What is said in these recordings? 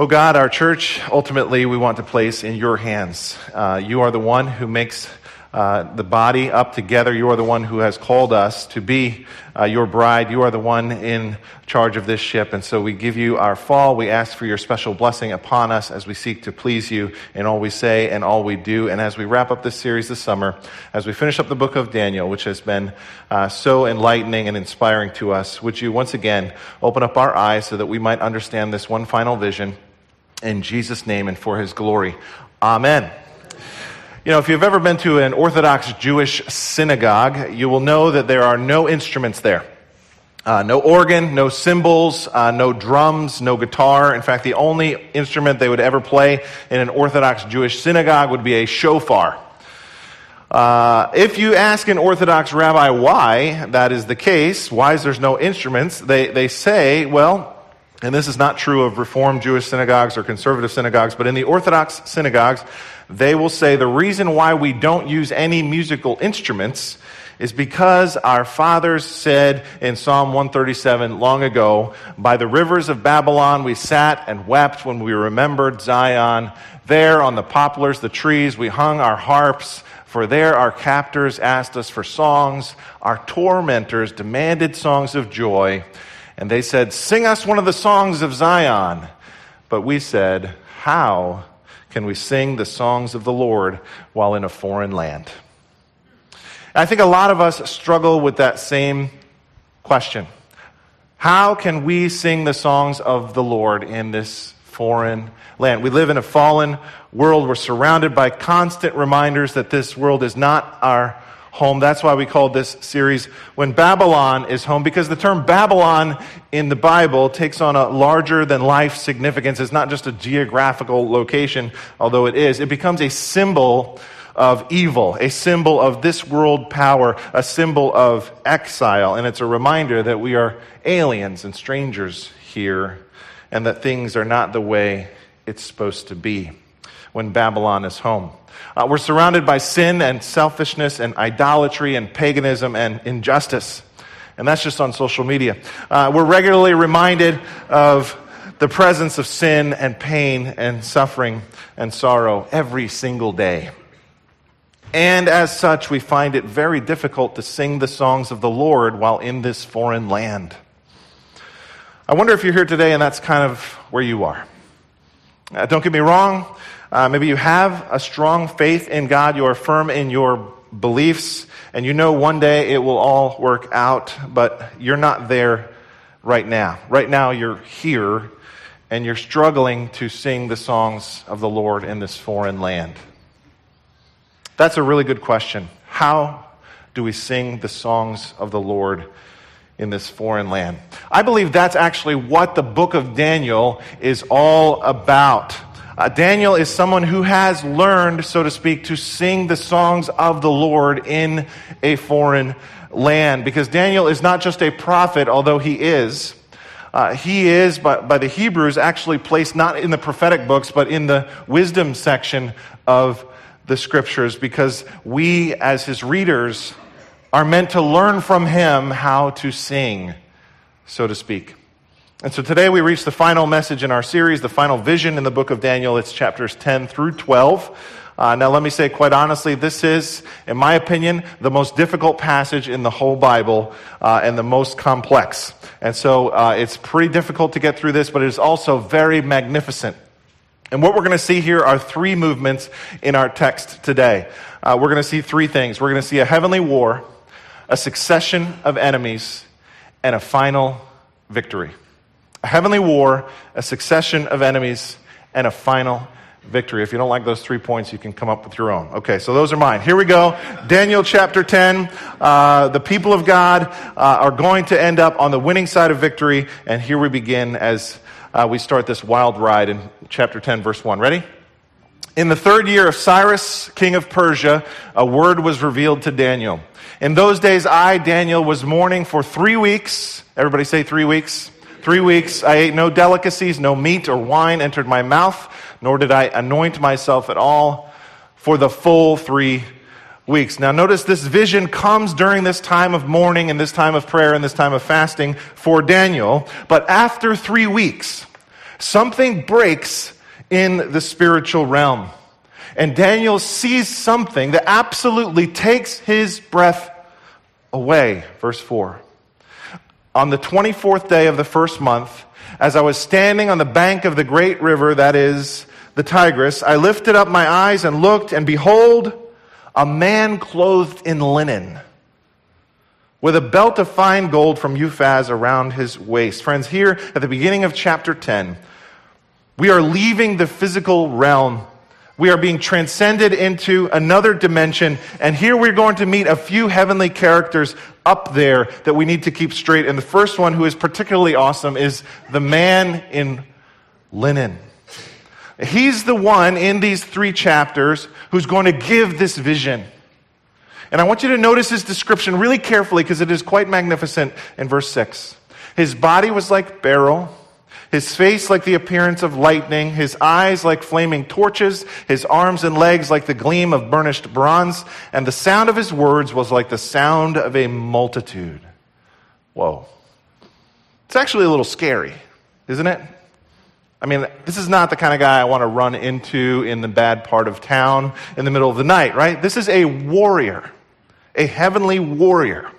Oh God, our church, ultimately, we want to place in your hands. Uh, you are the one who makes uh, the body up together. You are the one who has called us to be uh, your bride. You are the one in charge of this ship. And so we give you our fall. We ask for your special blessing upon us as we seek to please you in all we say and all we do. And as we wrap up this series this summer, as we finish up the book of Daniel, which has been uh, so enlightening and inspiring to us, would you once again open up our eyes so that we might understand this one final vision? In Jesus' name and for his glory. Amen. You know, if you've ever been to an Orthodox Jewish synagogue, you will know that there are no instruments there. Uh, no organ, no cymbals, uh, no drums, no guitar. In fact, the only instrument they would ever play in an Orthodox Jewish synagogue would be a shofar. Uh, if you ask an Orthodox rabbi why that is the case, why is there's no instruments, they, they say, well, and this is not true of Reformed Jewish synagogues or conservative synagogues, but in the Orthodox synagogues, they will say the reason why we don't use any musical instruments is because our fathers said in Psalm 137 long ago, By the rivers of Babylon we sat and wept when we remembered Zion. There on the poplars, the trees, we hung our harps. For there our captors asked us for songs. Our tormentors demanded songs of joy. And they said, Sing us one of the songs of Zion. But we said, How can we sing the songs of the Lord while in a foreign land? I think a lot of us struggle with that same question. How can we sing the songs of the Lord in this foreign land? We live in a fallen world. We're surrounded by constant reminders that this world is not our home. That's why we called this series When Babylon is Home, because the term Babylon in the Bible takes on a larger than life significance. It's not just a geographical location, although it is. It becomes a symbol of evil, a symbol of this world power, a symbol of exile. And it's a reminder that we are aliens and strangers here, and that things are not the way it's supposed to be when Babylon is home. Uh, we're surrounded by sin and selfishness and idolatry and paganism and injustice. And that's just on social media. Uh, we're regularly reminded of the presence of sin and pain and suffering and sorrow every single day. And as such, we find it very difficult to sing the songs of the Lord while in this foreign land. I wonder if you're here today and that's kind of where you are. Uh, don't get me wrong, uh, maybe you have a strong faith in God, you are firm in your beliefs, and you know one day it will all work out, but you're not there right now. Right now, you're here and you're struggling to sing the songs of the Lord in this foreign land. That's a really good question. How do we sing the songs of the Lord in this foreign land? I believe that's actually what the book of Daniel is all about. Uh, Daniel is someone who has learned, so to speak, to sing the songs of the Lord in a foreign land. Because Daniel is not just a prophet, although he is. Uh, he is, by, by the Hebrews, actually placed not in the prophetic books, but in the wisdom section of the scriptures, because we, as his readers, are meant to learn from him how to sing, so to speak. And so today we reach the final message in our series, the final vision in the book of Daniel. It's chapters 10 through 12. Uh, now, let me say quite honestly, this is, in my opinion, the most difficult passage in the whole Bible uh, and the most complex. And so uh, it's pretty difficult to get through this, but it is also very magnificent. And what we're going to see here are three movements in our text today. Uh, we're going to see three things. We're going to see a heavenly war, a succession of enemies, and a final victory heavenly war, a succession of enemies, and a final victory. If you don't like those three points, you can come up with your own. Okay, so those are mine. Here we go. Daniel chapter 10. Uh, the people of God uh, are going to end up on the winning side of victory, and here we begin as uh, we start this wild ride in chapter 10, verse 1. Ready? In the third year of Cyrus, king of Persia, a word was revealed to Daniel. In those days, I, Daniel, was mourning for three weeks. Everybody say three weeks. Three weeks I ate no delicacies, no meat or wine entered my mouth, nor did I anoint myself at all for the full three weeks. Now, notice this vision comes during this time of mourning and this time of prayer and this time of fasting for Daniel. But after three weeks, Something breaks in the spiritual realm. And Daniel sees something that absolutely takes his breath away. Verse 4. On the 24th day of the first month, as I was standing on the bank of the great river, that is the Tigris, I lifted up my eyes and looked, and behold, a man clothed in linen with a belt of fine gold from Uphaz around his waist. Friends, here at the beginning of chapter 10, we are leaving the physical realm. We are being transcended into another dimension. And here we're going to meet a few heavenly characters up there that we need to keep straight. And the first one, who is particularly awesome, is the man in linen. He's the one in these three chapters who's going to give this vision. And I want you to notice his description really carefully because it is quite magnificent in verse 6. His body was like beryl, his face like the appearance of lightning, his eyes like flaming torches, his arms and legs like the gleam of burnished bronze, and the sound of his words was like the sound of a multitude. Whoa. It's actually a little scary, isn't it? I mean, this is not the kind of guy I want to run into in the bad part of town in the middle of the night, right? This is a warrior a heavenly warrior.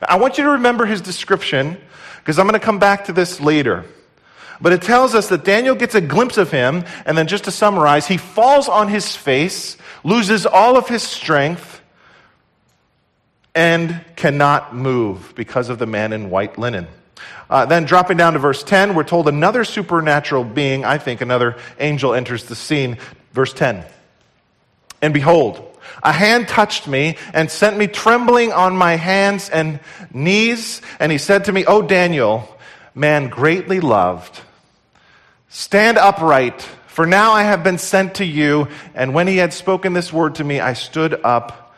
I want you to remember his description because I'm going to come back to this later. But it tells us that Daniel gets a glimpse of him, and then just to summarize, he falls on his face, loses all of his strength, and cannot move because of the man in white linen. Uh, then, dropping down to verse 10, we're told another supernatural being, I think another angel, enters the scene. Verse 10. And behold, a hand touched me and sent me trembling on my hands and knees. And he said to me, O Daniel, man greatly loved, stand upright, for now I have been sent to you. And when he had spoken this word to me, I stood up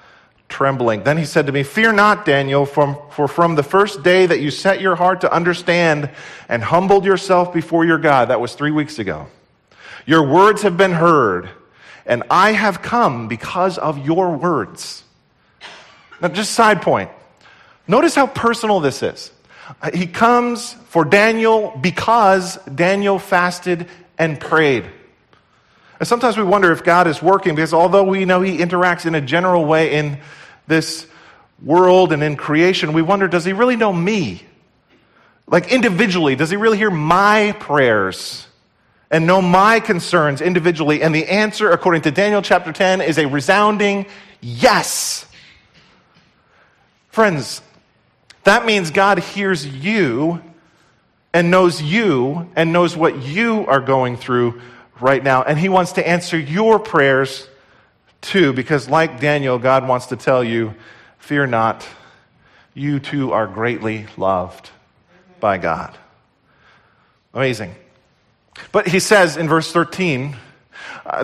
trembling. Then he said to me, Fear not, Daniel, for from the first day that you set your heart to understand and humbled yourself before your God, that was three weeks ago, your words have been heard and I have come because of your words. Now, just side point. Notice how personal this is. Uh, he comes for Daniel because Daniel fasted and prayed. And sometimes we wonder if God is working because although we know he interacts in a general way in this world and in creation, we wonder does he really know me? Like individually, does he really hear my prayers? and know my concerns individually? And the answer, according to Daniel chapter 10, is a resounding yes. Friends, that means God hears you and knows you and knows what you are going through right now. And He wants to answer your prayers too, because like Daniel, God wants to tell you, fear not, you too are greatly loved by God. Amazing. But he says in verse 13,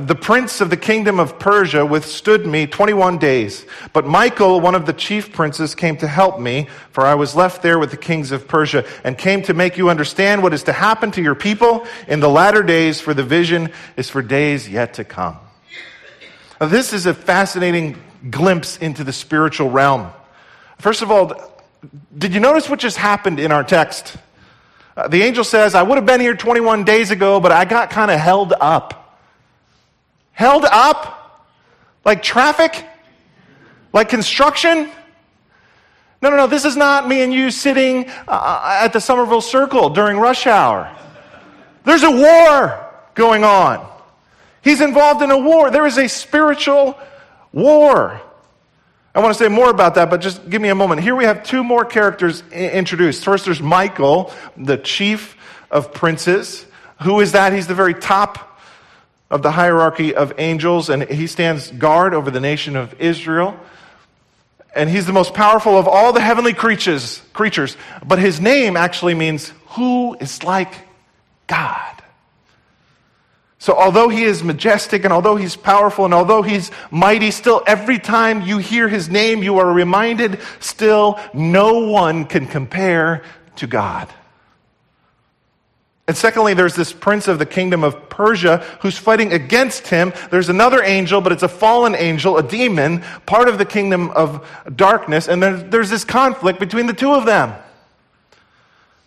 the prince of the kingdom of Persia withstood me 21 days. But Michael, one of the chief princes, came to help me, for I was left there with the kings of Persia, and came to make you understand what is to happen to your people in the latter days, for the vision is for days yet to come. Now, this is a fascinating glimpse into the spiritual realm. First of all, did you notice what just happened in our text? Uh, the angel says, I would have been here 21 days ago, but I got kind of held up. Held up? Like traffic? Like construction? No, no, no. This is not me and you sitting uh, at the Somerville Circle during rush hour. There's a war going on. He's involved in a war. There is a spiritual war. I want to say more about that, but just give me a moment. Here we have two more characters introduced. First, there's Michael, the chief of princes. Who is that? He's the very top of the hierarchy of angels, and he stands guard over the nation of Israel. And he's the most powerful of all the heavenly creatures, creatures. But his name actually means who is like God. So, although he is majestic and although he's powerful and although he's mighty, still every time you hear his name, you are reminded still no one can compare to God. And secondly, there's this prince of the kingdom of Persia who's fighting against him. There's another angel, but it's a fallen angel, a demon, part of the kingdom of darkness. And then there's this conflict between the two of them.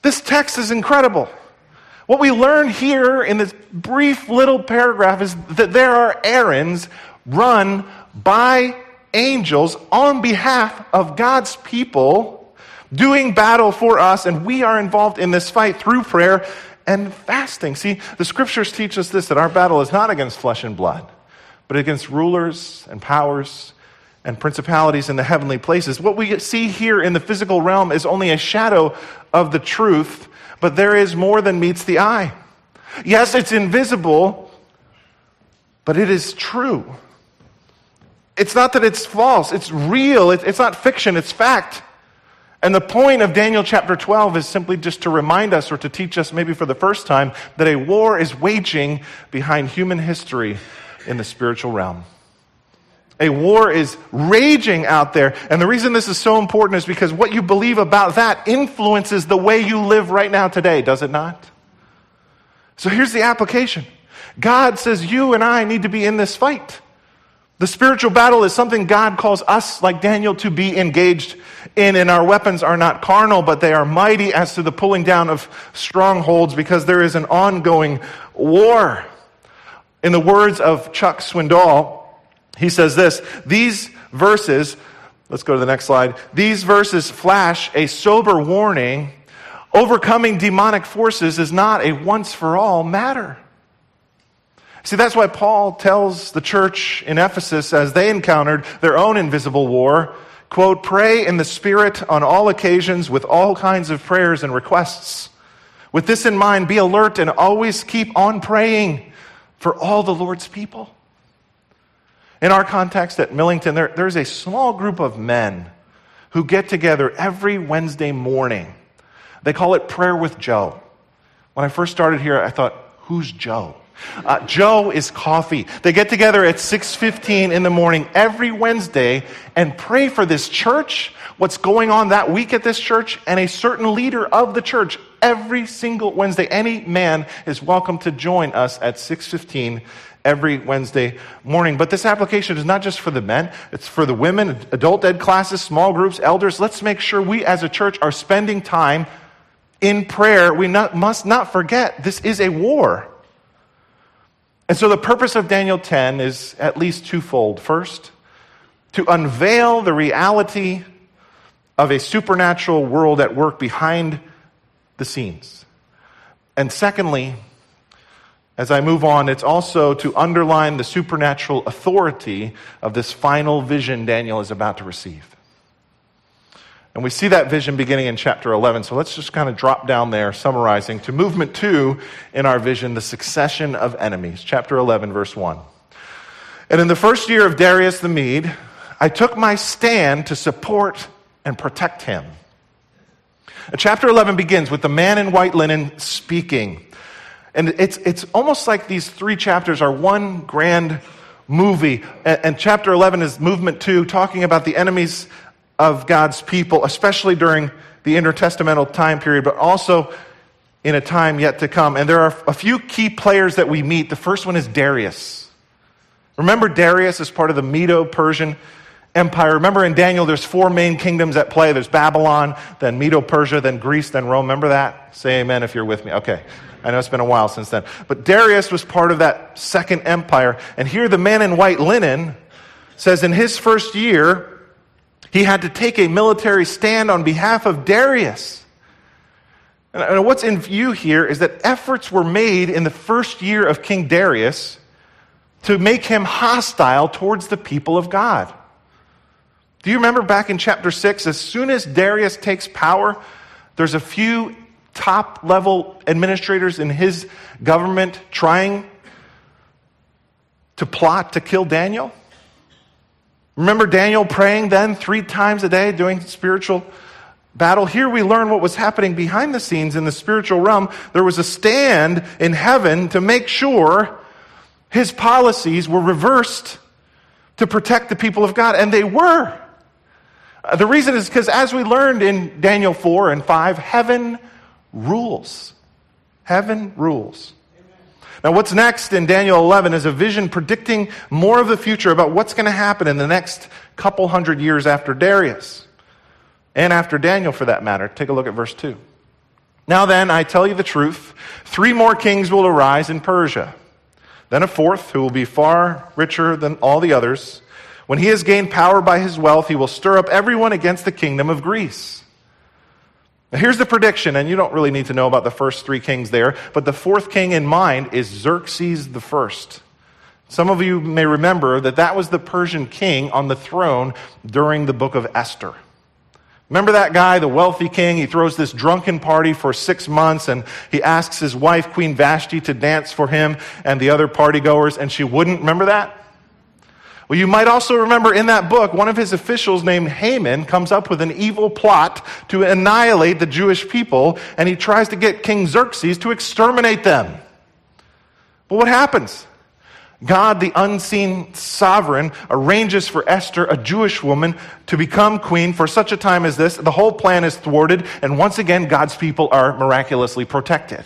This text is incredible. What we learn here in this brief little paragraph is that there are errands run by angels on behalf of God's people doing battle for us, and we are involved in this fight through prayer and fasting. See, the scriptures teach us this that our battle is not against flesh and blood, but against rulers and powers and principalities in the heavenly places. What we see here in the physical realm is only a shadow of the truth but there is more than meets the eye. Yes, it's invisible, but it is true. It's not that it's false, it's real, it's not fiction, it's fact. And the point of Daniel chapter 12 is simply just to remind us or to teach us, maybe for the first time, that a war is waging behind human history in the spiritual realm. A war is raging out there. And the reason this is so important is because what you believe about that influences the way you live right now today, does it not? So here's the application God says you and I need to be in this fight. The spiritual battle is something God calls us, like Daniel, to be engaged in, and our weapons are not carnal, but they are mighty as to the pulling down of strongholds because there is an ongoing war. In the words of Chuck Swindoll, he says this These verses, let's go to the next slide. These verses flash a sober warning. Overcoming demonic forces is not a once for all matter. See, that's why Paul tells the church in Ephesus as they encountered their own invisible war, quote, pray in the Spirit on all occasions with all kinds of prayers and requests. With this in mind, be alert and always keep on praying for all the Lord's people. In our context at Millington, there, there's a small group of men who get together every Wednesday morning. They call it Prayer with Joe. When I first started here, I thought, who's Joe? Uh, Joe is coffee. They get together at 6:15 in the morning every Wednesday and pray for this church, what's going on that week at this church, and a certain leader of the church every single Wednesday. Any man is welcome to join us at 6:15 every Wednesday morning. But this application is not just for the men, it's for the women, adult ed classes, small groups, elders. Let's make sure we as a church are spending time in prayer. We not, must not forget this is a war. And so the purpose of Daniel 10 is at least twofold. First, to unveil the reality of a supernatural world at work behind the scenes. And secondly, as I move on, it's also to underline the supernatural authority of this final vision Daniel is about to receive. And we see that vision beginning in chapter 11. So let's just kind of drop down there, summarizing to movement two in our vision, the succession of enemies. Chapter 11, verse 1. And in the first year of Darius the Mede, I took my stand to support and protect him. Chapter 11 begins with the man in white linen speaking. And it's, it's almost like these three chapters are one grand movie. And, chapter 11 is movement two, talking about the enemies of God's people, especially during the intertestamental time period, but also in a time yet to come. And there are a few key players that we meet. The first one is Darius. Remember, Darius is part of the Medo Persian Empire. Remember in Daniel, there's four main kingdoms at play there's Babylon, then Medo Persia, then Greece, then Rome. Remember that? Say amen if you're with me. Okay. I know it's been a while since then. But Darius was part of that second empire. And here the man in white linen says in his first year, he had to take a military stand on behalf of Darius. And what's in view here is that efforts were made in the first year of King Darius to make him hostile towards the people of God. Do you remember back in chapter 6, as soon as Darius takes power, there's a few top level administrators in his government trying to plot to kill Daniel? Remember Daniel praying then three times a day doing spiritual battle? Here we learn what was happening behind the scenes in the spiritual realm. There was a stand in heaven to make sure his policies were reversed to protect the people of God, and they were. Uh, the reason is because, as we learned in Daniel 4 and 5, heaven rules. Heaven rules. Now, what's next in Daniel 11 is a vision predicting more of the future about what's going to happen in the next couple hundred years after Darius and after Daniel, for that matter. Take a look at verse 2. Now then, I tell you the truth. Three more kings will arise in Persia. Then a fourth, who will be far richer than all the others. When he has gained power by his wealth, he will stir up everyone against the kingdom of Greece. Now here's the prediction, and you don't really need to know about the first three kings there, but the fourth king in mind is Xerxes the first. Some of you may remember that that was the Persian king on the throne during the book of Esther. Remember that guy, the wealthy king? He throws this drunken party for six months and he asks his wife, Queen Vashti, to dance for him and the other partygoers, and she wouldn't. Remember that? Well, you might also remember in that book, one of his officials named Haman comes up with an evil plot to annihilate the Jewish people, and he tries to get King Xerxes to exterminate them. But what happens? God, the unseen sovereign, arranges for Esther, a Jewish woman, to become queen for such a time as this. The whole plan is thwarted, and once again, God's people are miraculously protected.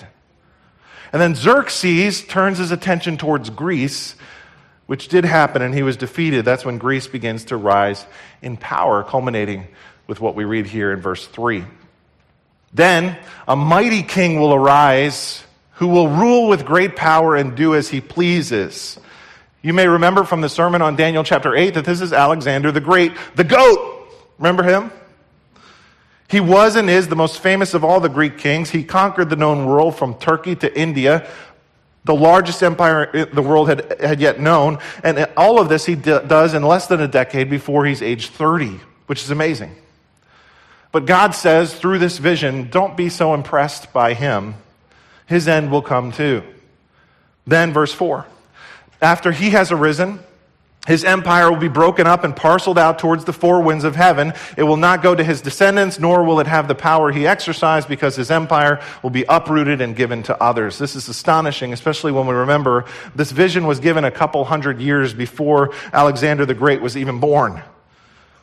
And then Xerxes turns his attention towards Greece, which did happen, and he was defeated. That's when Greece begins to rise in power, culminating with what we read here in verse 3. Then a mighty king will arise who will rule with great power and do as he pleases. You may remember from the sermon on Daniel chapter 8 that this is Alexander the Great, the goat. Remember him? He was and is the most famous of all the Greek kings. He conquered the known world from Turkey to India, the largest empire the world had, had yet known. And all of this he d- does in less than a decade before he's age 30, which is amazing. But God says through this vision, don't be so impressed by him his end will come too. Then, verse 4 After he has arisen, his empire will be broken up and parceled out towards the four winds of heaven. It will not go to his descendants, nor will it have the power he exercised, because his empire will be uprooted and given to others. This is astonishing, especially when we remember this vision was given a couple hundred years before Alexander the Great was even born.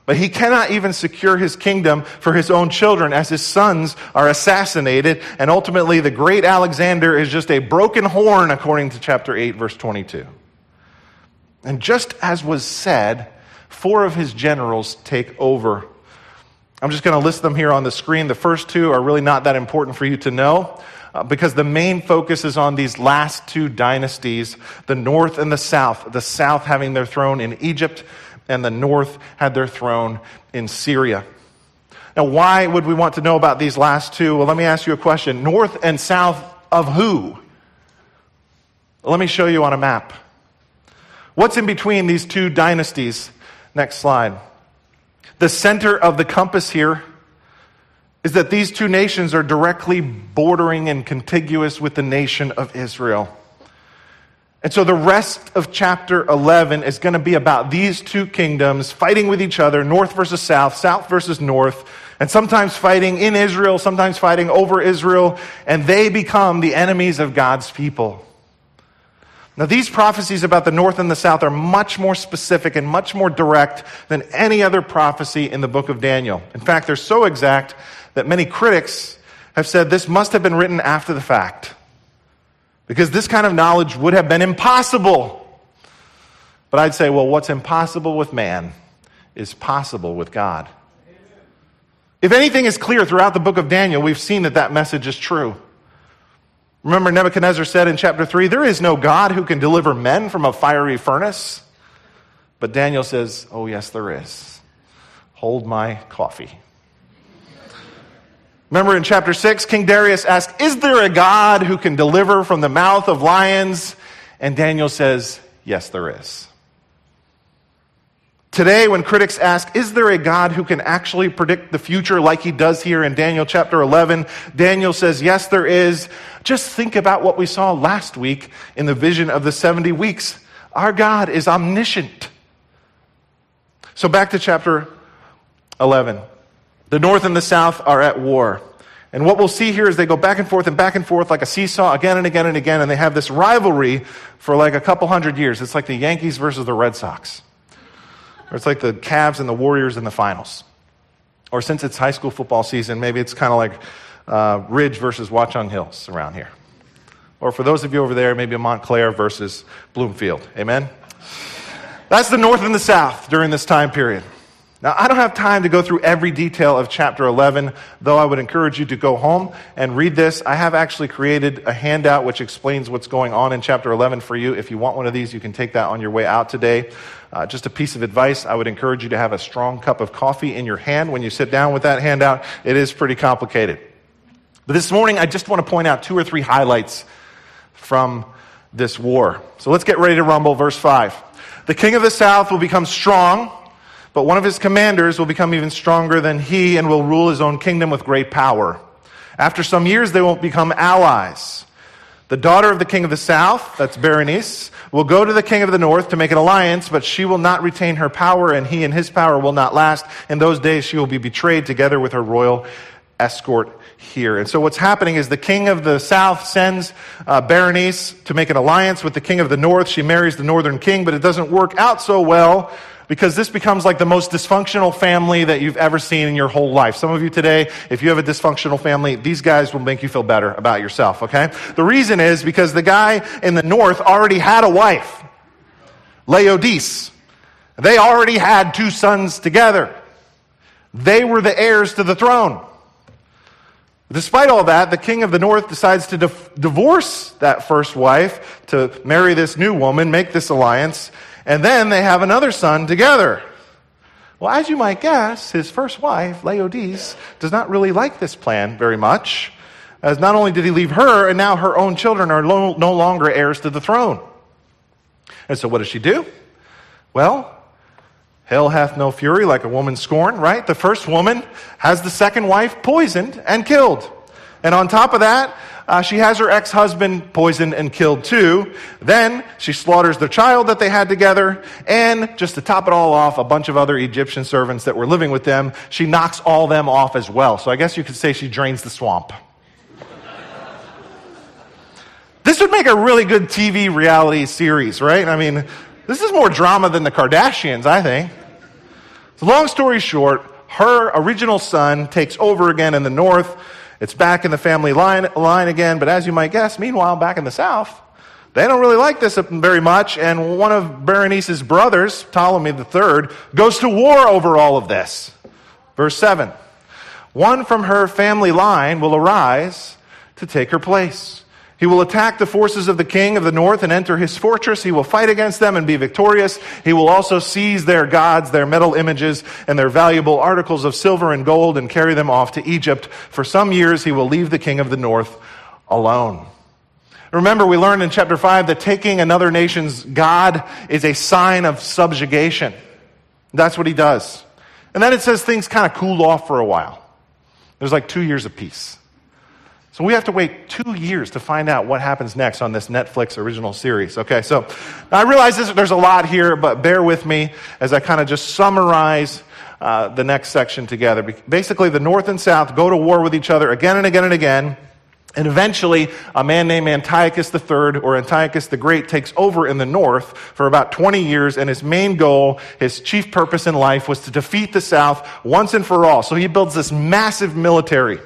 But he cannot even secure his kingdom for his own children as his sons are assassinated. And ultimately, the great Alexander is just a broken horn, according to chapter 8, verse 22. And just as was said, four of his generals take over. I'm just going to list them here on the screen. The first two are really not that important for you to know. Uh, because the main focus is on these last two dynasties, the north and the south. The south having their throne in Egypt, and the north had their throne in Syria. Now, why would we want to know about these last two? Well, let me ask you a question. North and south of who? Let me show you on a map. What's in between these two dynasties? Next slide. The center of the compass here is that these two nations are directly bordering and contiguous with the nation of Israel. And so the rest of chapter 11 is going to be about these two kingdoms fighting with each other, north versus south, south versus north, and sometimes fighting in Israel, sometimes fighting over Israel, and they become the enemies of God's people. Now, these prophecies about the north and the south are much more specific and much more direct than any other prophecy in the book of Daniel. In fact, they're so exact that many critics have said this must have been written after the fact because this kind of knowledge would have been impossible. But I'd say, well, what's impossible with man is possible with God. If anything is clear throughout the book of Daniel, we've seen that that message is true. Remember, Nebuchadnezzar said in chapter 3, There is no God who can deliver men from a fiery furnace. But Daniel says, Oh, yes, there is. Hold my coffee. Remember in chapter 6, King Darius asked, Is there a God who can deliver from the mouth of lions? And Daniel says, Yes, there is. Today, when critics ask, Is there a God who can actually predict the future like he does here in Daniel chapter 11? Daniel says, Yes, there is. Just think about what we saw last week in the vision of the 70 weeks. Our God is omniscient. So back to chapter 11. The north and the south are at war. And what we'll see here is they go back and forth and back and forth like a seesaw again and again and again, and they have this rivalry for like a couple hundred years. It's like the Yankees versus the Red Sox. Or it's like the Cavs and the Warriors in the finals. Or since it's high school football season, maybe it's kind of like uh, Ridge versus Watchung Hills around here. Or for those of you over there, maybe Montclair versus Bloomfield. Amen? That's the north and the south during this time period. Now, I don't have time to go through every detail of chapter 11, though I would encourage you to go home and read this. I have actually created a handout which explains what's going on in chapter 11 for you. If you want one of these, you can take that on your way out today. Uh, just a piece of advice I would encourage you to have a strong cup of coffee in your hand when you sit down with that handout. It is pretty complicated. But this morning, I just want to point out two or three highlights from this war. So let's get ready to rumble. Verse 5. The king of the south will become strong but one of his commanders will become even stronger than he and will rule his own kingdom with great power. After some years, they will become allies. The daughter of the king of the south, that's Berenice, will go to the king of the north to make an alliance, but she will not retain her power, and he and his power will not last. In those days, she will be betrayed together with her royal escort here. And so what's happening is the king of the south sends uh, Berenice to make an alliance with the king of the north. She marries the northern king, but it doesn't work out so well because this becomes like the most dysfunctional family that you've ever seen in your whole life. Some of you today, if you have a dysfunctional family, these guys will make you feel better about yourself, okay? The reason is because the guy in the north already had a wife, Laodice. They already had two sons together. They were the heirs to the throne. Despite all that, the king of the north decides to divorce that first wife to marry this new woman, make this alliance, and then they have another son together. Well, as you might guess, his first wife, Laodice, does not really like this plan very much, as not only did he leave her, and now her own children are no, longer heirs to the throne. And so what does she do? Well, hell hath no fury like a woman scorned, right? The first woman has the second wife poisoned and killed. And on top of that, uh, she has her ex husband poisoned and killed too. Then she slaughters the child that they had together. And just to top it all off, a bunch of other Egyptian servants that were living with them, she knocks all them off as well. So I guess you could say she drains the swamp. this would make a really good TV reality series, right? I mean, this is more drama than the Kardashians, I think. So long story short, her original son takes over again in the north it's back in the family line, line again, but as you might guess, meanwhile, back in the south, they don't really like this very much, and one of Berenice's brothers, Ptolemy III, goes to war over all of this. Verse 7 One from her family line will arise to take her place. He will attack the forces of the king of the north and enter his fortress. He will fight against them and be victorious. He will also seize their gods, their metal images, and their valuable articles of silver and gold and carry them off to Egypt. For some years, he will leave the king of the north alone. Remember, we learned in chapter 5 that taking another nation's God is a sign of subjugation. That's what he does. And then it says things kind of cool off for a while. There's like two years of peace. So we have to wait two years to find out what happens next on this Netflix original series. Okay, so I realize this, there's a lot here, but bear with me as I kind of just summarize uh, the next section together. Basically, the North and South go to war with each other again and again and again. And eventually, a man named Antiochus III, or Antiochus the Great, takes over in the north for about 20 years, and his main goal, his chief purpose in life, was to defeat the south once and for all. So he builds this massive military.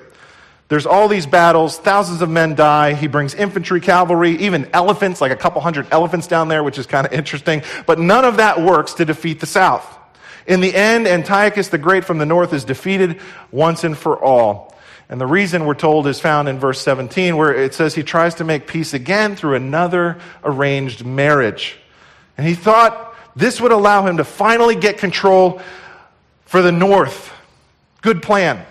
There's all these battles, thousands of men die. He brings infantry, cavalry, even elephants, like a couple hundred elephants down there, which is kind of interesting. But none of that works to defeat the south. In the end, Antiochus the Great from the north is defeated once and for all. And the reason we're told is found in verse 17, where it says he tries to make peace again through another arranged marriage. And he thought this would allow him to finally get control for the north. Good plan.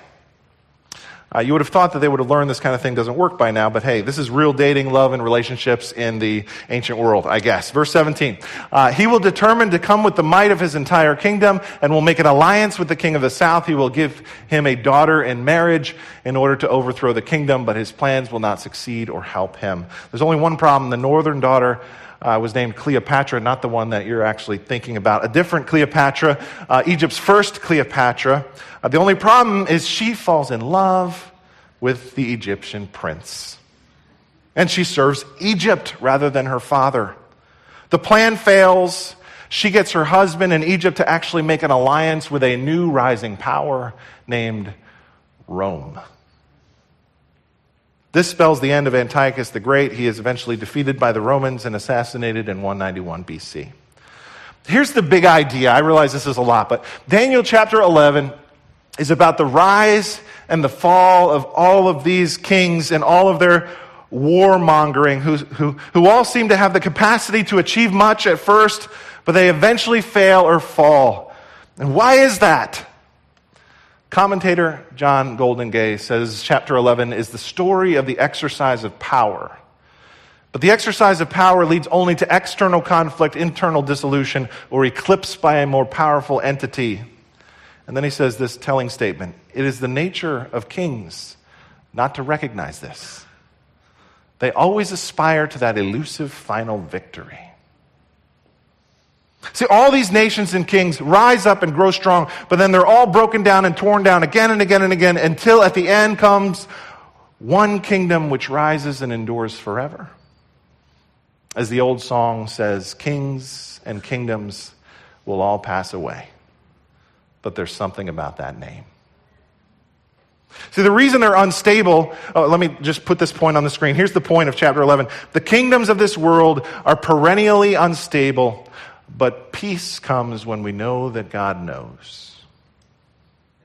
Uh, you would have thought that they would have learned this kind of thing doesn't work by now, but hey, this is real dating, love, and relationships in the ancient world, I guess. Verse 17. Uh, he will determine to come with the might of his entire kingdom and will make an alliance with the king of the south. He will give him a daughter in marriage in order to overthrow the kingdom, but his plans will not succeed or help him. There's only one problem. The northern daughter uh, was named Cleopatra, not the one that you're actually thinking about. A different Cleopatra, uh, Egypt's first Cleopatra. Uh, the only problem is she falls in love with the Egyptian prince. And she serves Egypt rather than her father. The plan fails. She gets her husband in Egypt to actually make an alliance with a new rising power named Rome. This spells the end of Antiochus the Great. He is eventually defeated by the Romans and assassinated in 191 BC. Here's the big idea. I realize this is a lot, but Daniel chapter 11 is about the rise and the fall of all of these kings and all of their warmongering, who, who, who all seem to have the capacity to achieve much at first, but they eventually fail or fall. And why is that? Commentator John Goldingay says chapter 11 is the story of the exercise of power. But the exercise of power leads only to external conflict, internal dissolution, or eclipse by a more powerful entity. And then he says this telling statement It is the nature of kings not to recognize this. They always aspire to that elusive final victory. See, all these nations and kings rise up and grow strong, but then they're all broken down and torn down again and again and again until at the end comes one kingdom which rises and endures forever. As the old song says, kings and kingdoms will all pass away, but there's something about that name. See, the reason they're unstable, oh, let me just put this point on the screen. Here's the point of chapter 11. The kingdoms of this world are perennially unstable, but peace comes when we know that God knows.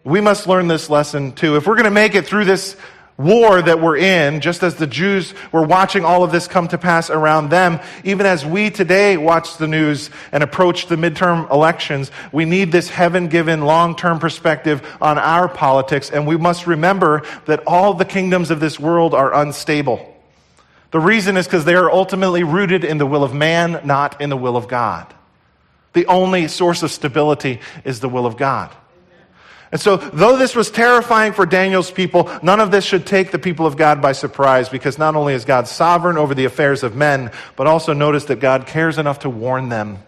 We must learn this lesson too. If we're going to make it through this war that we're in, just as the Jews were watching all of this come to pass around them, even as we today watch the news and approach the midterm elections, we need this heaven given long term perspective on our politics. And we must remember that all the kingdoms of this world are unstable. The reason is because they are ultimately rooted in the will of man, not in the will of God. The only source of stability is the will of God. And so, though this was terrifying for Daniel's people, none of this should take the people of God by surprise because not only is God sovereign over the affairs of men, but also notice that God cares enough to warn them.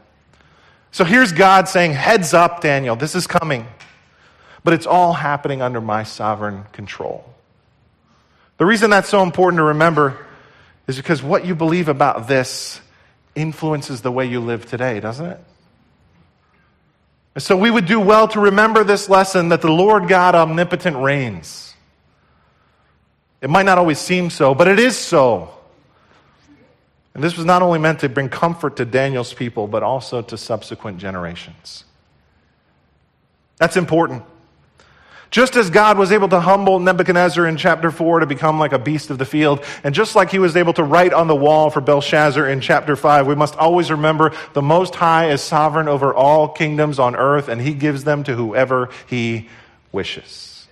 So here's God saying, Heads up, Daniel, this is coming. But it's all happening under my sovereign control. The reason that's so important to remember is because what you believe about this influences the way you live today, doesn't it? So we would do well to remember this lesson that the Lord God omnipotent reigns. It might not always seem so, but it is so. And this was not only meant to bring comfort to Daniel's people, but also to subsequent generations. That's important. Just as God was able to humble Nebuchadnezzar in chapter 4 to become like a beast of the field, and just like he was able to write on the wall for Belshazzar in chapter 5, we must always remember the Most High is sovereign over all kingdoms on earth, and he gives them to whoever he wishes.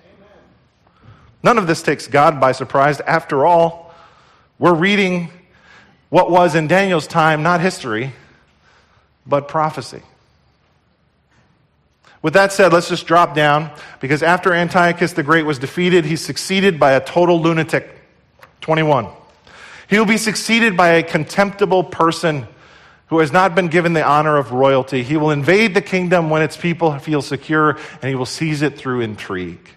None of this takes God by surprise. After all, we're reading what was in Daniel's time not history, but prophecy. With that said, let's just drop down because after Antiochus the Great was defeated, he's succeeded by a total lunatic. 21. He will be succeeded by a contemptible person who has not been given the honor of royalty. He will invade the kingdom when its people feel secure, and he will seize it through intrigue.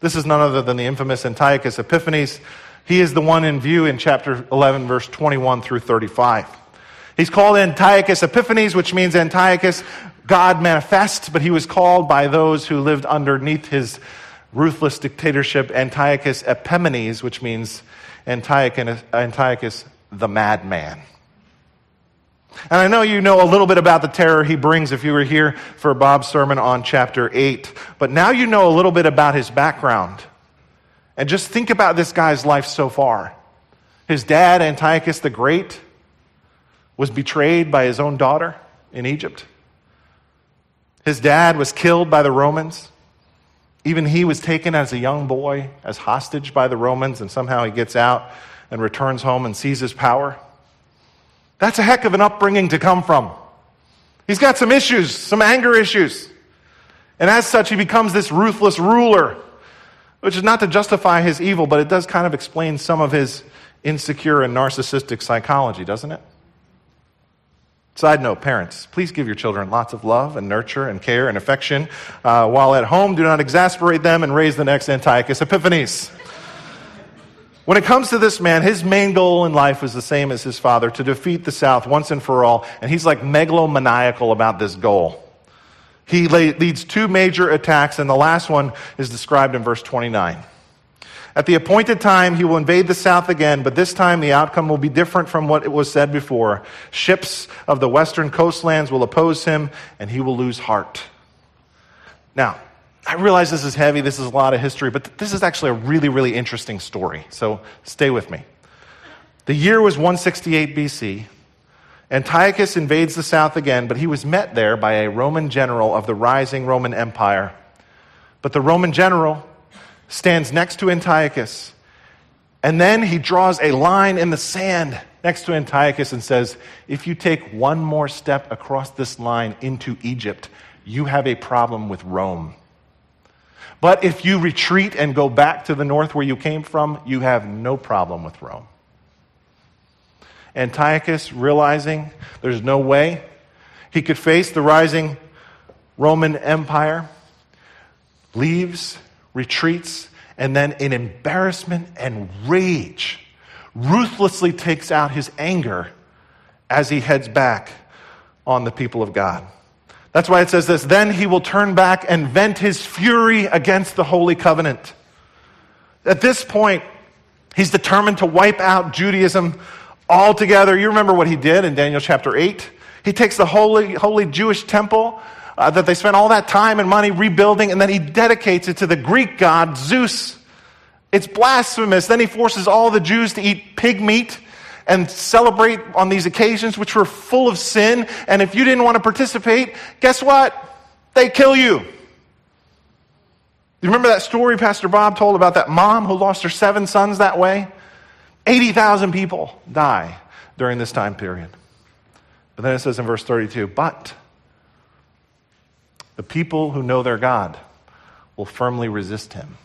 This is none other than the infamous Antiochus Epiphanes. He is the one in view in chapter 11, verse 21 through 35. He's called Antiochus Epiphanes, which means Antiochus God manifest, but he was called by those who lived underneath his ruthless dictatorship Antiochus Epimanes, which means Antiochus the madman. And I know you know a little bit about the terror he brings if you were here for Bob's sermon on chapter 8, but now you know a little bit about his background. And just think about this guy's life so far. His dad, Antiochus the Great, was betrayed by his own daughter in Egypt. His dad was killed by the Romans. Even he was taken as a young boy, as hostage by the Romans, and somehow he gets out and returns home and seizes power. That's a heck of an upbringing to come from. He's got some issues, some anger issues. And as such, he becomes this ruthless ruler, which is not to justify his evil, but it does kind of explain some of his insecure and narcissistic psychology, doesn't it? Side note, parents, please give your children lots of love and nurture and care and affection. Uh, while at home, do not exasperate them and raise the next Antiochus Epiphanes. When it comes to this man, his main goal in life is the same as his father to defeat the South once and for all, and he's like megalomaniacal about this goal. He leads two major attacks, and the last one is described in verse 29. At the appointed time, he will invade the south again, but this time the outcome will be different from what it was said before. Ships of the western coastlands will oppose him, and he will lose heart. Now, I realize this is heavy, this is a lot of history, but this is actually a really, really interesting story. So stay with me. The year was 168 BC. Antiochus invades the south again, but he was met there by a Roman general of the rising Roman Empire. But the Roman general stands next to Antiochus, and then he draws a line in the sand next to Antiochus and says, If you take one more step across this line into Egypt, you have a problem with Rome. But if you retreat and go back to the north where you came from, you have no problem with Rome. Antiochus, realizing there's no way he could face the rising Roman Empire, leaves, retreats, and then in embarrassment and rage, ruthlessly takes out his anger as he heads back on the people of God. That's why it says this then he will turn back and vent his fury against the Holy Covenant. At this point, he's determined to wipe out Judaism altogether. You remember what he did in Daniel chapter 8? He takes the holy, holy Jewish temple uh, that they spent all that time and money rebuilding, and then he dedicates it to the Greek god Zeus. It's blasphemous. Then he forces all the Jews to eat pig meat and celebrate on these occasions, which were full of sin. And if you didn't want to participate, guess what? They kill you. You remember that story Pastor Bob told about that mom who lost her seven sons that way? 80,000 people die during this time period. But then it says in verse 32 But the people who know their God will firmly resist him.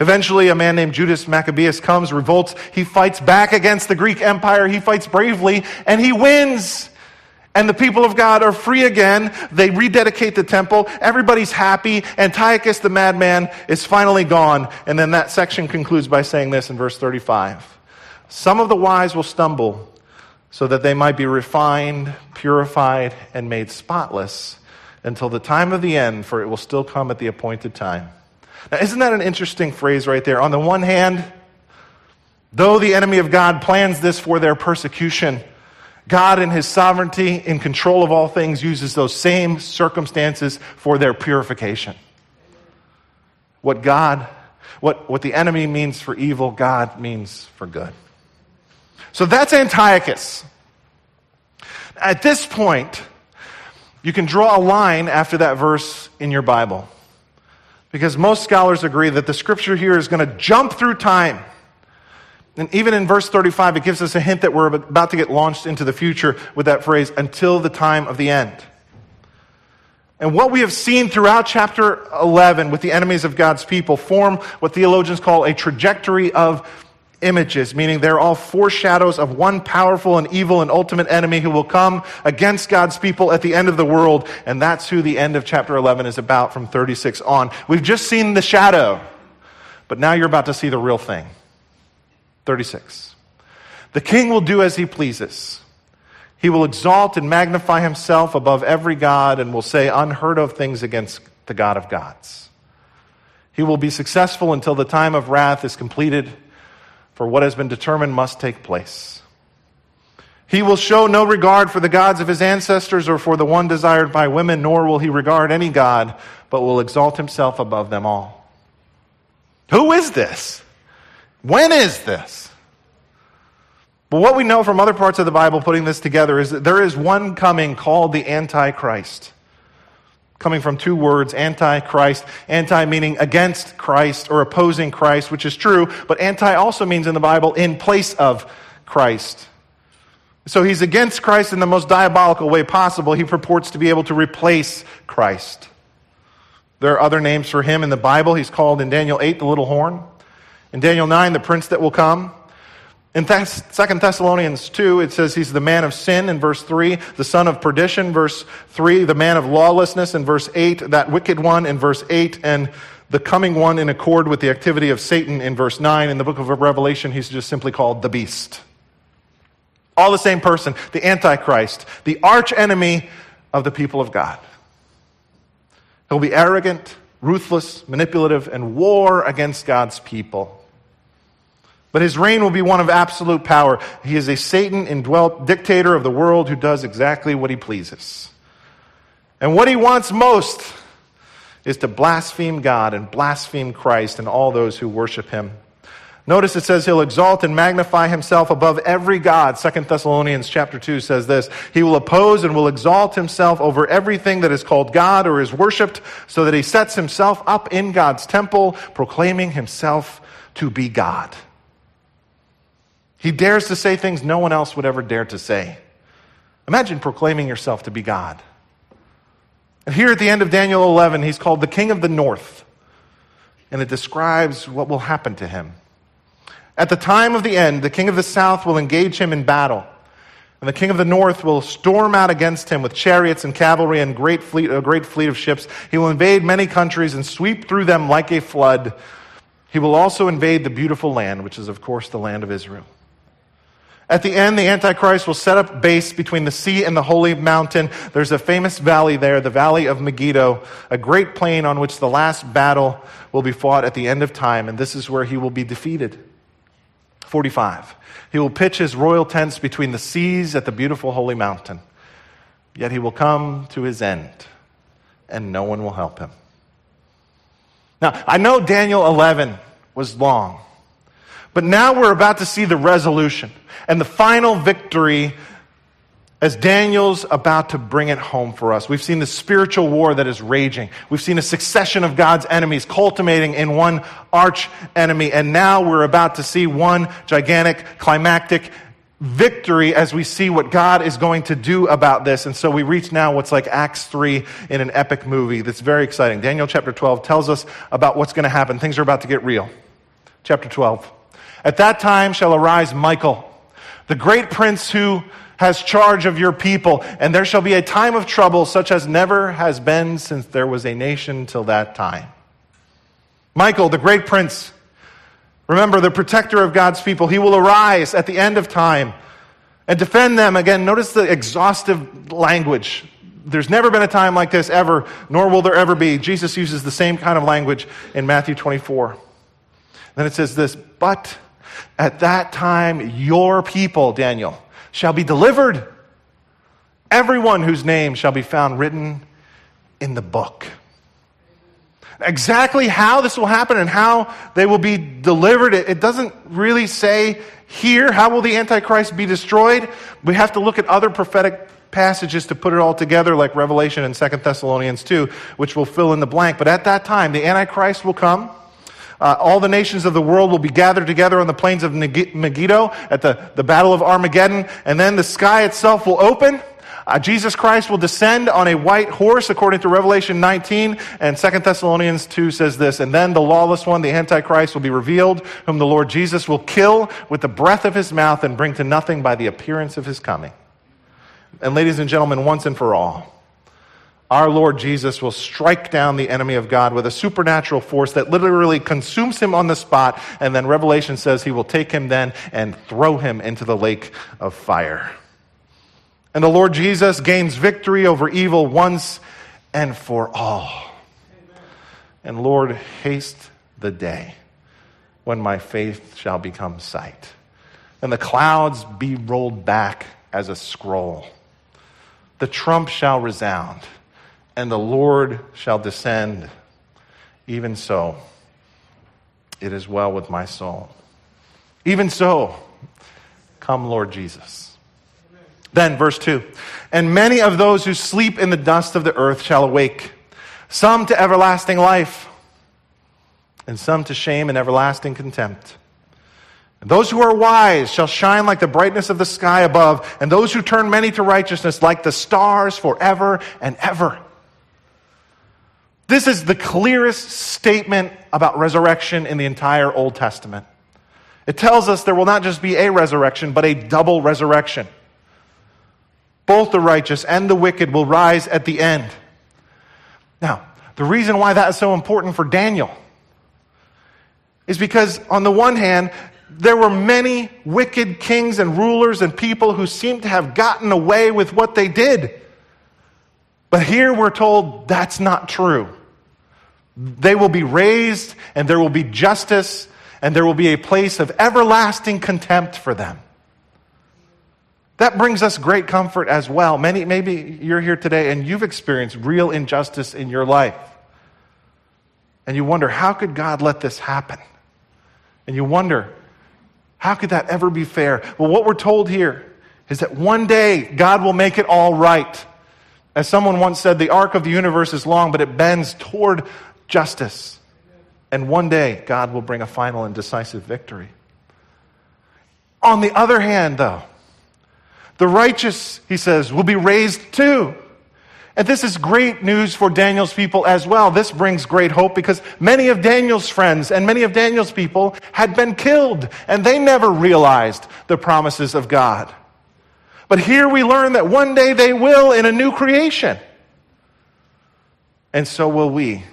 Eventually, a man named Judas Maccabeus comes, revolts. He fights back against the Greek Empire. He fights bravely, and he wins. And the people of God are free again. They rededicate the temple. Everybody's happy. Antiochus the madman is finally gone. And then that section concludes by saying this in verse 35 Some of the wise will stumble so that they might be refined, purified, and made spotless until the time of the end, for it will still come at the appointed time. Now, isn't that an interesting phrase right there? On the one hand, though the enemy of God plans this for their persecution, God, in his sovereignty, in control of all things, uses those same circumstances for their purification. What God, what, what the enemy means for evil, God means for good. So that's Antiochus. At this point, you can draw a line after that verse in your Bible. Because most scholars agree that the scripture here is going to jump through time. And even in verse 35, it gives us a hint that we're about to get launched into the future with that phrase, until the time of the end. And what we have seen throughout chapter 11 with the enemies of God's people form what theologians call a trajectory of images, meaning they're all foreshadows of one powerful and evil and ultimate enemy who will come against God's people at the end of the world. And that's who the end of chapter 11 is about from 36 on. We've just seen the shadow, but now you're about to see the real thing. 36. The king will do as he pleases. He will exalt and magnify himself above every God and will say unheard of things against the God of gods. He will be successful until the time of wrath is completed for what has been determined must take place. He will show no regard for the gods of his ancestors or for the one desired by women, nor will he regard any God, but will exalt himself above them all. Who is this? When is this? But what we know from other parts of the Bible putting this together is that there is one coming called the Antichrist coming from two words, anti-Christ. Anti meaning against Christ or opposing Christ, which is true, but anti also means in the Bible in place of Christ. So he's against Christ in the most diabolical way possible. He purports to be able to replace Christ. There are other names for him in the Bible. He's called in Daniel 8 the little horn. In Daniel 9, the prince that will come. In Thess- 2 Thessalonians 2, it says he's the man of sin in verse 3, the son of perdition, verse 3, the man of lawlessness in verse 8, that wicked one in verse 8, and the coming one in accord with the activity of Satan in verse 9. In the book of Revelation, he's just simply called the beast. All the same person, the Antichrist, the arch enemy of the people of God. He'll be arrogant, ruthless, manipulative, and war against God's people. But his reign will be one of absolute power. He is a Satan indwelt dictator of the world who does exactly what he pleases. And what he wants most is to blaspheme God and blaspheme Christ and all those who worship him. Notice it says he'll exalt and magnify himself above every god. Second Thessalonians chapter 2 says this. He will oppose and will exalt himself over everything that is called God or is worshiped so that he sets himself up in God's temple, proclaiming himself to be God. He dares to say things no one else would ever dare to say. Imagine proclaiming yourself to be God. And here at the end of Daniel 11, he's called the King of the North. And it describes what will happen to him. At the time of the end, the king of the south will engage him in battle. And the king of the north will storm out against him with chariots and cavalry and great fleet, a great fleet of ships. He will invade many countries and sweep through them like a flood. He will also invade the beautiful land, which is, of course, the land of Israel. At the end, the Antichrist will set up base between the sea and the holy mountain. There's a famous valley there, the Valley of Megiddo, a great plain on which the last battle will be fought at the end of time, and this is where he will be defeated. 45. He will pitch his royal tents between the seas at the beautiful holy mountain. Yet he will come to his end, and no one will help him. Now, I know Daniel 11 was long, but now we're about to see the resolution and the final victory as Daniel's about to bring it home for us, we've seen the spiritual war that is raging. We've seen a succession of God's enemies culminating in one arch enemy. And now we're about to see one gigantic climactic victory as we see what God is going to do about this. And so we reach now what's like Acts 3 in an epic movie that's very exciting. Daniel chapter 12 tells us about what's going to happen. Things are about to get real. Chapter 12. At that time shall arise Michael, the great prince who has charge of your people, and there shall be a time of trouble such as never has been since there was a nation till that time. Michael, the great prince, remember the protector of God's people, he will arise at the end of time and defend them. Again, notice the exhaustive language. There's never been a time like this ever, nor will there ever be. Jesus uses the same kind of language in Matthew 24. Then it says this, but at that time, your people, Daniel, shall be delivered. Everyone whose name shall be found written in the book. Exactly how this will happen and how they will be delivered, it, doesn't really say here. How will the Antichrist be destroyed? We have to look at other prophetic passages to put it all together, like Revelation and Second Thessalonians 2, which will fill in the blank. But at that time, the Antichrist will come. Uh, all the nations of the world will be gathered together on the plains of Megiddo at the, the Battle of Armageddon, and then the sky itself will open. Uh, Jesus Christ will descend on a white horse, according to Revelation 19, and 2 Thessalonians 2 says this, and then the lawless one, the Antichrist, will be revealed, whom the Lord Jesus will kill with the breath of his mouth and bring to nothing by the appearance of his coming. And ladies and gentlemen, once and for all, our Lord Jesus will strike down the enemy of God with a supernatural force that literally consumes him on the spot. And then Revelation says he will take him then and throw him into the lake of fire. And the Lord Jesus gains victory over evil once and for all. And Lord, haste the day when my faith shall become sight, and the clouds be rolled back as a scroll. The trump shall resound and the Lord shall descend. Even so, it is well with my soul. Even so, come, Lord Jesus. Then, verse 2 And many of those who sleep in the dust of the earth shall awake, some to everlasting life, and some to shame and everlasting contempt. And those who are wise shall shine like the brightness of the sky above, and those who turn many to righteousness like the stars forever and ever. This is the clearest statement about resurrection in the entire Old Testament. It tells us there will not just be a resurrection, but a double resurrection. Both the righteous and the wicked will rise at the end. Now, the reason why that is so important for Daniel is because, on the one hand, there were many wicked kings and rulers and people who seemed to have gotten away with what they did. But here we're told that's not true. They will be raised, and there will be justice, and there will be a place of everlasting contempt for them. That brings us great comfort as well. Many, maybe you're here today and you've experienced real injustice in your life. And you wonder, how could God let this happen? And you wonder, how could that ever be fair? Well, what we're told here is that one day God will make it all right. As someone once said, the arc of the universe is long, but it bends toward justice. And one day God will bring a final and decisive victory. On the other hand, though, the righteous, he says, will be raised too. And this is great news for Daniel's people as well. This brings great hope because many of Daniel's friends and many of Daniel's people had been killed and they never realized the promises of God. But here we learn that one day they will in a new creation. And so will we.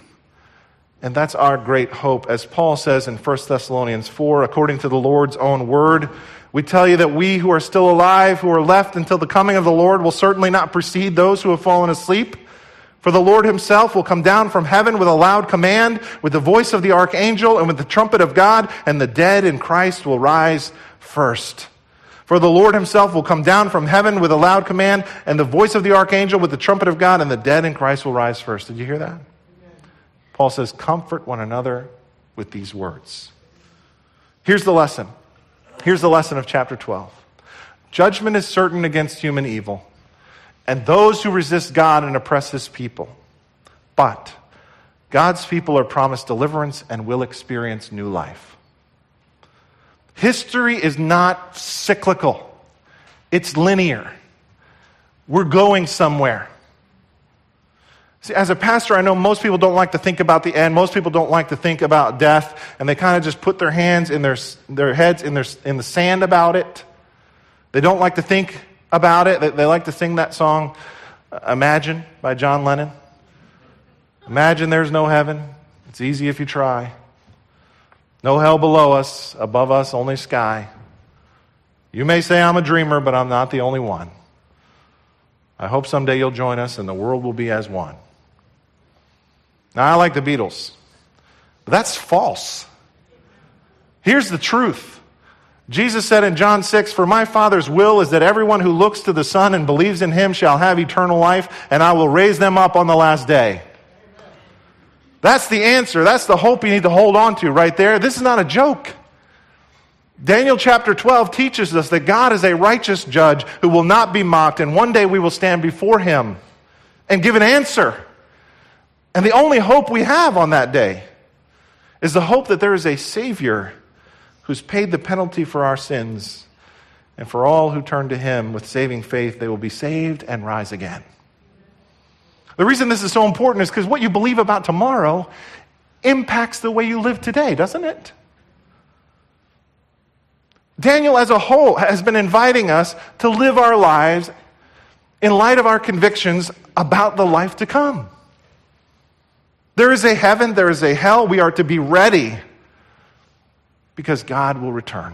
And that's our great hope. As Paul says in 1 Thessalonians 4, according to the Lord's own word, we tell you that we who are still alive, who are left until the coming of the Lord, will certainly not precede those who have fallen asleep. For the Lord himself will come down from heaven with a loud command, with the voice of the archangel, and with the trumpet of God, and the dead in Christ will rise first. For the Lord himself will come down from heaven with a loud command, and the voice of the archangel with the trumpet of God, and the dead in Christ will rise first. Did you hear that? Paul says, Comfort one another with these words. Here's the lesson Here's the lesson of chapter 12 Judgment is certain against human evil and those who resist God and oppress his people. But God's people are promised deliverance and will experience new life. History is not cyclical, it's linear. We're going somewhere. See, as a pastor, I know most people don't like to think about the end. Most people don't like to think about death, and they kind of just put their hands in their, their heads in, their, in the sand about it. They don't like to think about it. They, they like to sing that song, uh, Imagine, by John Lennon. Imagine there's no heaven. It's easy if you try. No hell below us, above us, only sky. You may say I'm a dreamer, but I'm not the only one. I hope someday you'll join us and the world will be as one. Now, I like the Beatles, but that's false. Here's the truth. Jesus said in John 6, For my Father's will is that everyone who looks to the Son and believes in him shall have eternal life, and I will raise them up on the last day. That's the answer. That's the hope you need to hold on to right there. This is not a joke. Daniel chapter 12 teaches us that God is a righteous judge who will not be mocked, and one day we will stand before him and give an answer. And the only hope we have on that day is the hope that there is a Savior who's paid the penalty for our sins. And for all who turn to Him with saving faith, they will be saved and rise again. The reason this is so important is because what you believe about tomorrow impacts the way you live today, doesn't it? Daniel, as a whole, has been inviting us to live our lives in light of our convictions about the life to come. There is a heaven, there is a hell. We are to be ready because God will return.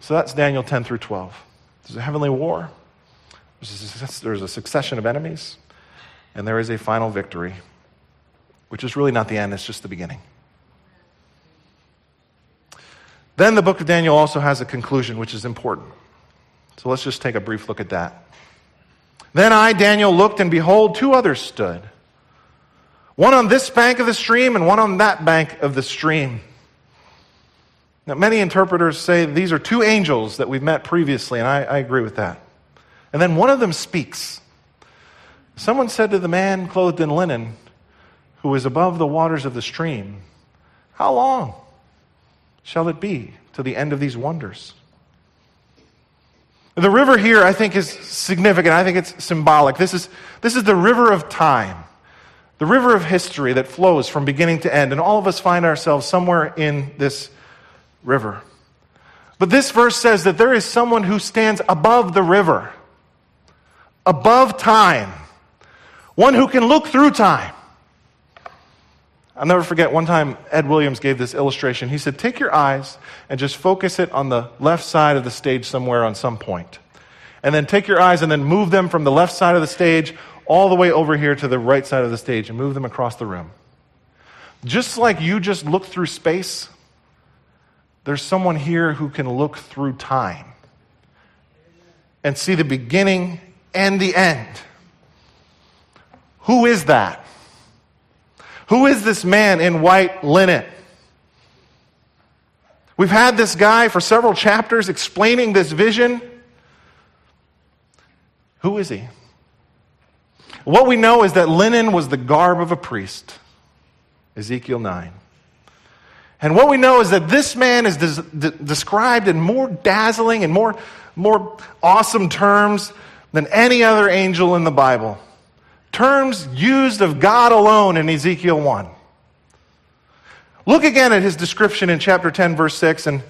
So that's Daniel 10 through 12. There's a heavenly war, there's a succession of enemies, and there is a final victory, which is really not the end, it's just the beginning. Then the book of Daniel also has a conclusion, which is important. So let's just take a brief look at that. Then I, Daniel, looked, and behold, two others stood one on this bank of the stream and one on that bank of the stream. Now, many interpreters say these are two angels that we've met previously, and I, I agree with that. And then one of them speaks. Someone said to the man clothed in linen, who was above the waters of the stream, How long shall it be to the end of these wonders? The river here, I think, is significant. I think it's symbolic. This is, this is the river of time the river of history that flows from beginning to end, and all of us find ourselves somewhere in this river. But this verse says that there is someone who stands above the river, above time, one who can look through time. I'll never forget one time Ed Williams gave this illustration. He said, Take your eyes and just focus it on the left side of the stage somewhere on some point. And then take your eyes and then move them from the left side of the stage all the way over here to the right side of the stage and move them across the room. just like you just look through space, there's someone here who can look through time and see the beginning and the end. Who is that? Who is this man in white linen? We've had this guy for several chapters explaining this vision. Who is he? What we know is that linen was the garb of a priest. Ezekiel 9. And what we know is that this man is des- described in more dazzling and more, more awesome terms than any other angel in the Bible. Terms used of God alone in Ezekiel 1. Look again at his description in chapter 10, verse 6, and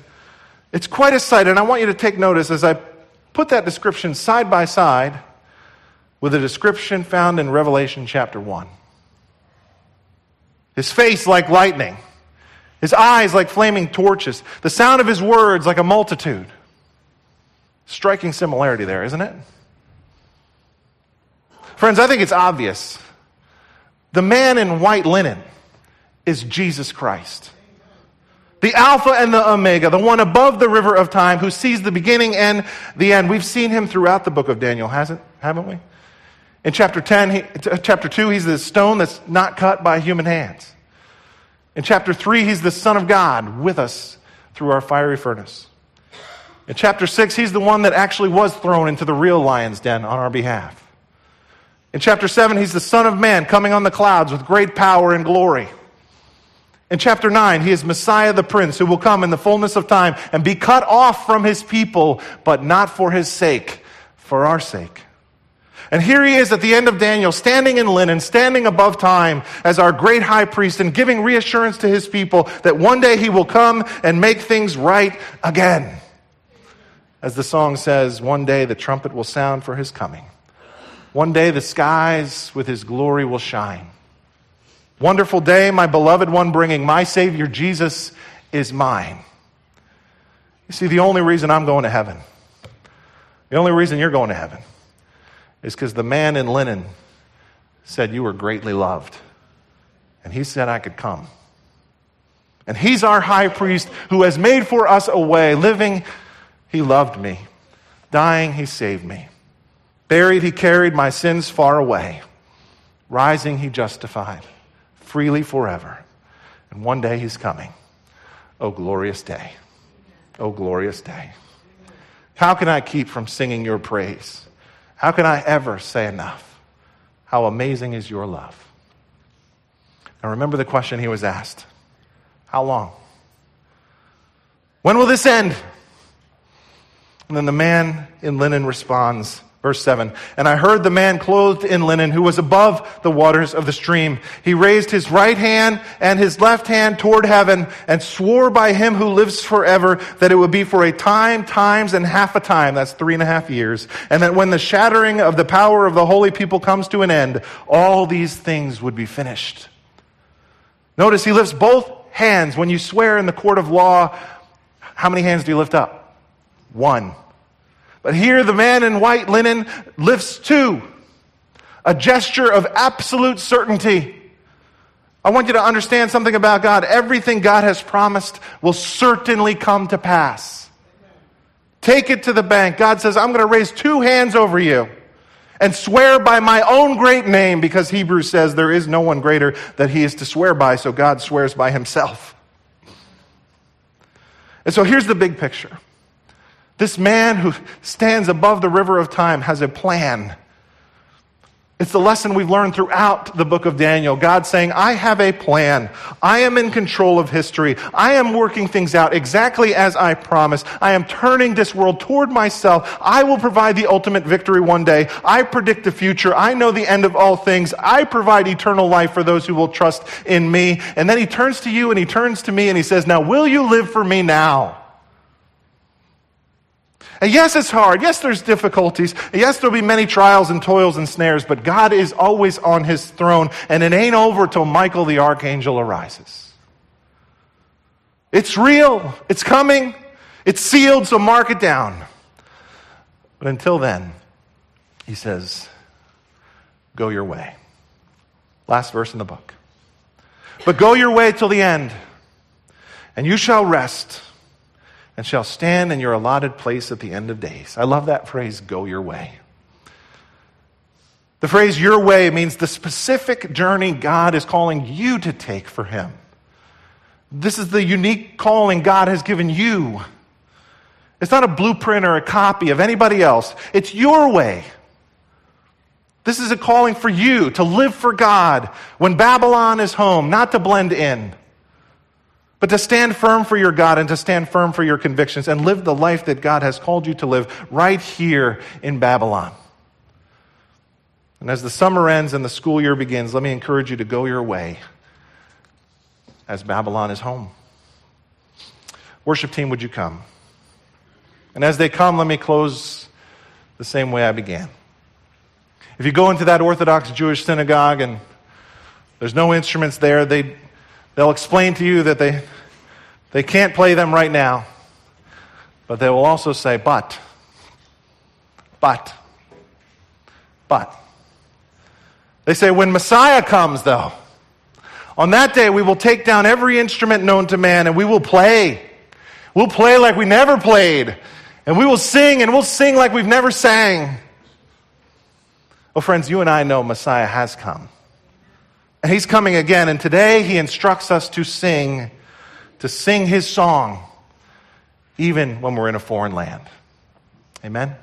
it's quite a sight. And I want you to take notice as I put that description side by side with a description found in Revelation chapter 1. His face like lightning, his eyes like flaming torches, the sound of his words like a multitude. Striking similarity there, isn't it? Friends, I think it's obvious. The man in white linen is Jesus Christ. The Alpha and the Omega, the one above the river of time who sees the beginning and the end. We've seen him throughout the book of Daniel, hasn't, haven't we? In chapter 10, he, uh, chapter 2, he's the stone that's not cut by human hands. In chapter 3, he's the Son of God with us through our fiery furnace. In chapter 6, he's the one that actually was thrown into the real lion's den on our behalf. In chapter 7, he's the Son of Man coming on the clouds with great power and glory. In chapter 9, he is Messiah the Prince who will come in the fullness of time and be cut off from his people, but not for his sake, for our sake. And here he is at the end of Daniel, standing in linen, standing above time as our great high priest and giving reassurance to his people that one day he will come and make things right again. As the song says, one day the trumpet will sound for his coming. One day the skies with his glory will shine. Wonderful day, my beloved one bringing my Savior Jesus is mine. You see, the only reason I'm going to heaven, the only reason you're going to heaven, is because the man in linen said you were greatly loved. And he said I could come. And he's our high priest who has made for us a way. Living, he loved me. Dying, he saved me. Buried, he carried my sins far away. Rising, he justified freely forever. And one day he's coming. Oh, glorious day. Oh, glorious day. How can I keep from singing your praise? How can I ever say enough? How amazing is your love? Now remember the question he was asked How long? When will this end? And then the man in linen responds, Verse 7 And I heard the man clothed in linen who was above the waters of the stream. He raised his right hand and his left hand toward heaven and swore by him who lives forever that it would be for a time, times, and half a time. That's three and a half years. And that when the shattering of the power of the holy people comes to an end, all these things would be finished. Notice he lifts both hands. When you swear in the court of law, how many hands do you lift up? One. But here the man in white linen lifts two, a gesture of absolute certainty. I want you to understand something about God. Everything God has promised will certainly come to pass. Take it to the bank. God says, I'm going to raise two hands over you and swear by my own great name because Hebrews says there is no one greater that he is to swear by, so God swears by himself. And so here's the big picture. This man who stands above the river of time has a plan. It's the lesson we've learned throughout the book of Daniel. God saying, I have a plan. I am in control of history. I am working things out exactly as I promised. I am turning this world toward myself. I will provide the ultimate victory one day. I predict the future. I know the end of all things. I provide eternal life for those who will trust in me. And then he turns to you and he turns to me and he says, Now will you live for me now? And yes, it's hard. Yes, there's difficulties. Yes, there'll be many trials and toils and snares, but God is always on his throne, and it ain't over till Michael the archangel arises. It's real. It's coming. It's sealed, so mark it down. But until then, he says, go your way. Last verse in the book. But go your way till the end, and you shall rest and shall stand in your allotted place at the end of days. I love that phrase, go your way. The phrase your way means the specific journey God is calling you to take for Him. This is the unique calling God has given you. It's not a blueprint or a copy of anybody else, it's your way. This is a calling for you to live for God when Babylon is home, not to blend in, but to stand firm for your God and to stand firm for your convictions and live the life that God has called you to live right here in Babylon. And as the summer ends and the school year begins, let me encourage you to go your way as Babylon is home. Worship team, would you come? And as they come, let me close the same way I began. If you go into that Orthodox Jewish synagogue and there's no instruments there, they, they'll explain to you that they, they can't play them right now. But they will also say, but, but, but. They say, when Messiah comes, though, on that day we will take down every instrument known to man and we will play. We'll play like we never played. And we will sing and we'll sing like we've never sang. Well, friends, you and I know Messiah has come. And he's coming again. And today he instructs us to sing, to sing his song, even when we're in a foreign land. Amen.